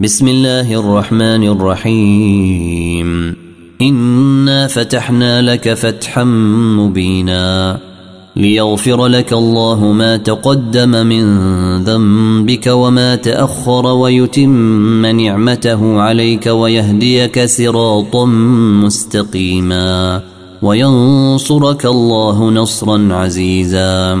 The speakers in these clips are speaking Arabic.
بسم الله الرحمن الرحيم. إنا فتحنا لك فتحا مبينا ليغفر لك الله ما تقدم من ذنبك وما تأخر ويتم نعمته عليك ويهديك صراطا مستقيما وينصرك الله نصرا عزيزا.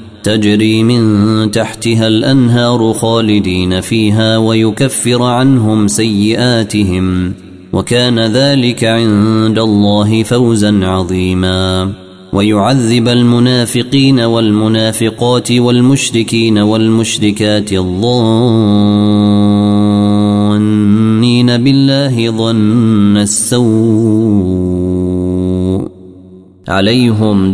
تجري من تحتها الأنهار خالدين فيها ويكفر عنهم سيئاتهم وكان ذلك عند الله فوزا عظيما. ويعذب المنافقين والمنافقات والمشركين والمشركات الظانين بالله ظن السوء. عليهم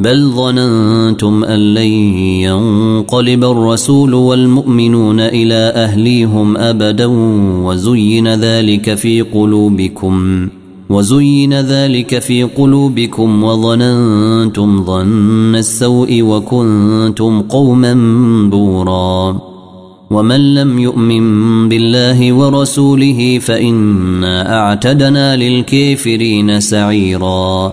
بل ظننتم أن لن ينقلب الرسول والمؤمنون إلى أهليهم أبدا وزين ذلك في قلوبكم وزين ذلك في قلوبكم وظننتم ظن السوء وكنتم قوما بورا. ومن لم يؤمن بالله ورسوله فإنا أعتدنا للكافرين سعيرا.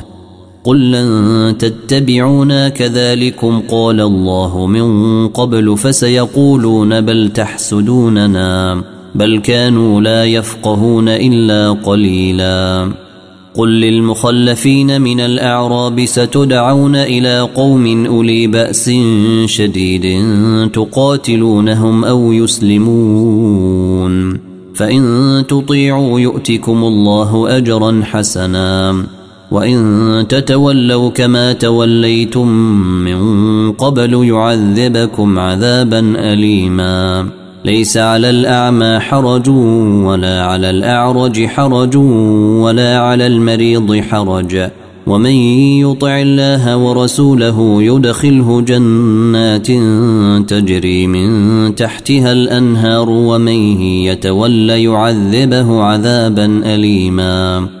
قل لن تتبعونا كذلكم قال الله من قبل فسيقولون بل تحسدوننا بل كانوا لا يفقهون الا قليلا قل للمخلفين من الاعراب ستدعون إلى قوم اولي باس شديد تقاتلونهم أو يسلمون فان تطيعوا يؤتكم الله اجرا حسنا وإن تتولوا كما توليتم من قبل يعذبكم عذابا اليما. ليس على الأعمى حرج ولا على الأعرج حرج ولا على المريض حرج. ومن يطع الله ورسوله يدخله جنات تجري من تحتها الأنهار ومن يتول يعذبه عذابا اليما.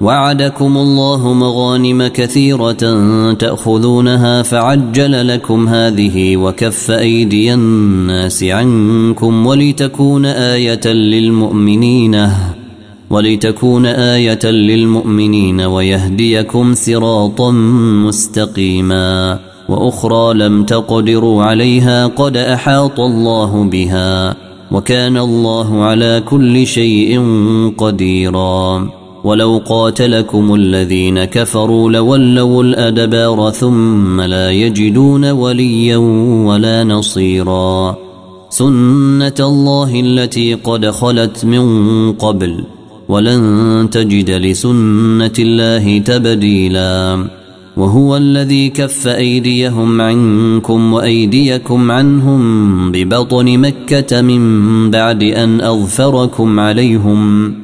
وعدكم الله مغانم كثيرة تأخذونها فعجل لكم هذه وكف أيدي الناس عنكم ولتكون آية للمؤمنين ولتكون آية للمؤمنين ويهديكم صراطا مستقيما وأخرى لم تقدروا عليها قد أحاط الله بها وكان الله على كل شيء قديرا ولو قاتلكم الذين كفروا لولوا الأدبار ثم لا يجدون وليا ولا نصيرا. سنة الله التي قد خلت من قبل ولن تجد لسنة الله تبديلا. وهو الذي كف أيديهم عنكم وأيديكم عنهم ببطن مكة من بعد أن أظفركم عليهم.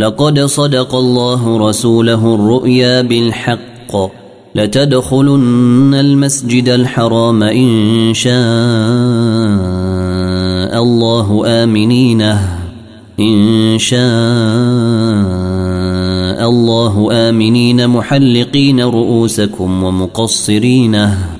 لقد صدق الله رسوله الرؤيا بالحق. لتدخلن المسجد الحرام إن شاء الله آمنينه إن شاء الله آمنين. محلقين رؤوسكم ومقصرينه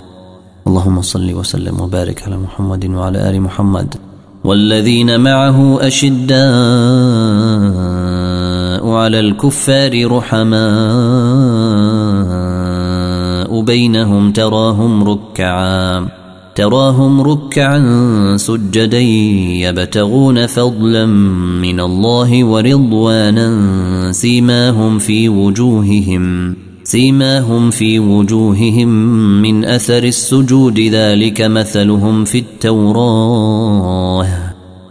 اللهم صل وسلم وبارك على محمد وعلى آل محمد والذين معه أشداء على الكفار رحماء بينهم تراهم ركعا تراهم ركعا سجدا يبتغون فضلا من الله ورضوانا سيماهم في وجوههم. سيماهم في وجوههم من أثر السجود ذلك مثلهم في التوراة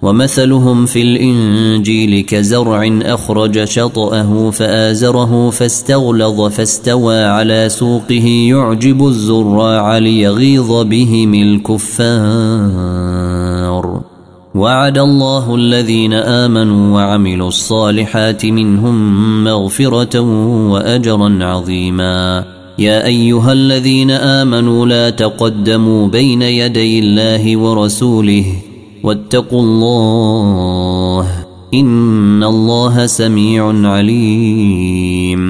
ومثلهم في الإنجيل كزرع أخرج شطأه فآزره فاستغلظ فاستوى على سوقه يعجب الزراع ليغيظ بهم الكفار. وعد الله الذين آمنوا وعملوا الصالحات منهم مغفرة وأجرا عظيما. يا أيها الذين آمنوا لا تقدموا بين يدي الله ورسوله واتقوا الله إن الله سميع عليم.